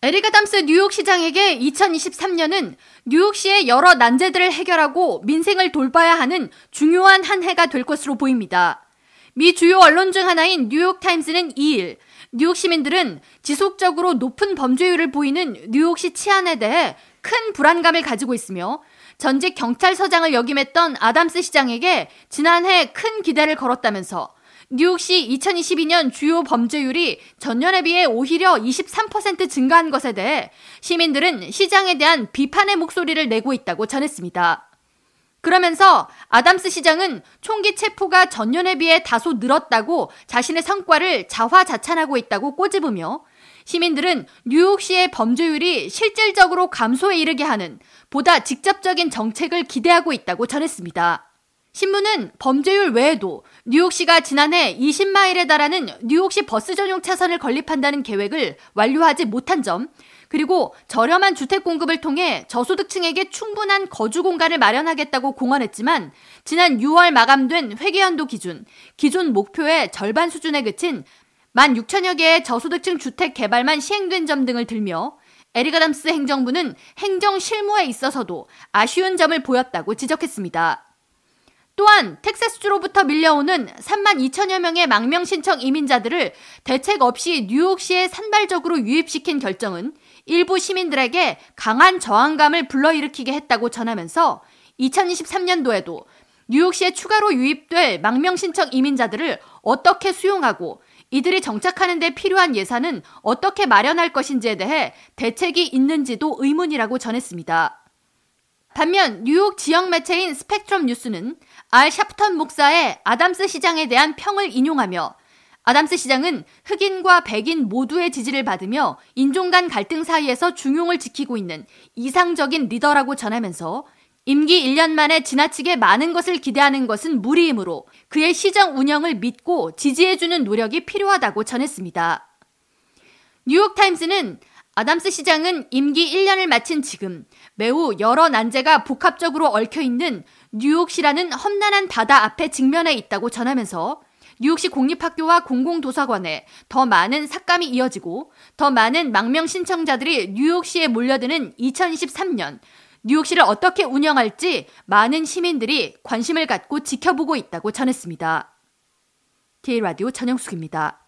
에리가 담스 뉴욕 시장에게 2023년은 뉴욕시의 여러 난제들을 해결하고 민생을 돌봐야 하는 중요한 한 해가 될 것으로 보입니다. 미 주요 언론 중 하나인 뉴욕타임스는 2일 뉴욕 시민들은 지속적으로 높은 범죄율을 보이는 뉴욕시 치안에 대해 큰 불안감을 가지고 있으며 전직 경찰서장을 역임했던 아담스 시장에게 지난해 큰 기대를 걸었다면서 뉴욕시 2022년 주요 범죄율이 전년에 비해 오히려 23% 증가한 것에 대해 시민들은 시장에 대한 비판의 목소리를 내고 있다고 전했습니다. 그러면서 아담스 시장은 총기 체포가 전년에 비해 다소 늘었다고 자신의 성과를 자화자찬하고 있다고 꼬집으며 시민들은 뉴욕시의 범죄율이 실질적으로 감소에 이르게 하는 보다 직접적인 정책을 기대하고 있다고 전했습니다. 신문은 범죄율 외에도 뉴욕시가 지난해 20마일에 달하는 뉴욕시 버스 전용 차선을 건립한다는 계획을 완료하지 못한 점, 그리고 저렴한 주택 공급을 통해 저소득층에게 충분한 거주 공간을 마련하겠다고 공언했지만 지난 6월 마감된 회계연도 기준, 기존 목표의 절반 수준에 그친 1만 6천여 개의 저소득층 주택 개발만 시행된 점 등을 들며 에리가담스 행정부는 행정 실무에 있어서도 아쉬운 점을 보였다고 지적했습니다. 또한 텍사스주로부터 밀려오는 3만 2천여 명의 망명 신청 이민자들을 대책 없이 뉴욕시에 산발적으로 유입시킨 결정은 일부 시민들에게 강한 저항감을 불러일으키게 했다고 전하면서 2023년도에도 뉴욕시에 추가로 유입될 망명 신청 이민자들을 어떻게 수용하고 이들이 정착하는 데 필요한 예산은 어떻게 마련할 것인지에 대해 대책이 있는지도 의문이라고 전했습니다. 반면 뉴욕 지역 매체인 스펙트럼 뉴스는 알 샤프턴 목사의 아담스 시장에 대한 평을 인용하며 아담스 시장은 흑인과 백인 모두의 지지를 받으며 인종 간 갈등 사이에서 중용을 지키고 있는 이상적인 리더라고 전하면서 임기 1년 만에 지나치게 많은 것을 기대하는 것은 무리이므로 그의 시정 운영을 믿고 지지해주는 노력이 필요하다고 전했습니다. 뉴욕타임스는 아담스 시장은 임기 1년을 마친 지금 매우 여러 난제가 복합적으로 얽혀 있는 뉴욕시라는 험난한 바다 앞에 직면해 있다고 전하면서 뉴욕시 공립학교와 공공도서관에 더 많은 삭감이 이어지고 더 많은 망명 신청자들이 뉴욕시에 몰려드는 2023년 뉴욕시를 어떻게 운영할지 많은 시민들이 관심을 갖고 지켜보고 있다고 전했습니다. K라디오 전영숙입니다.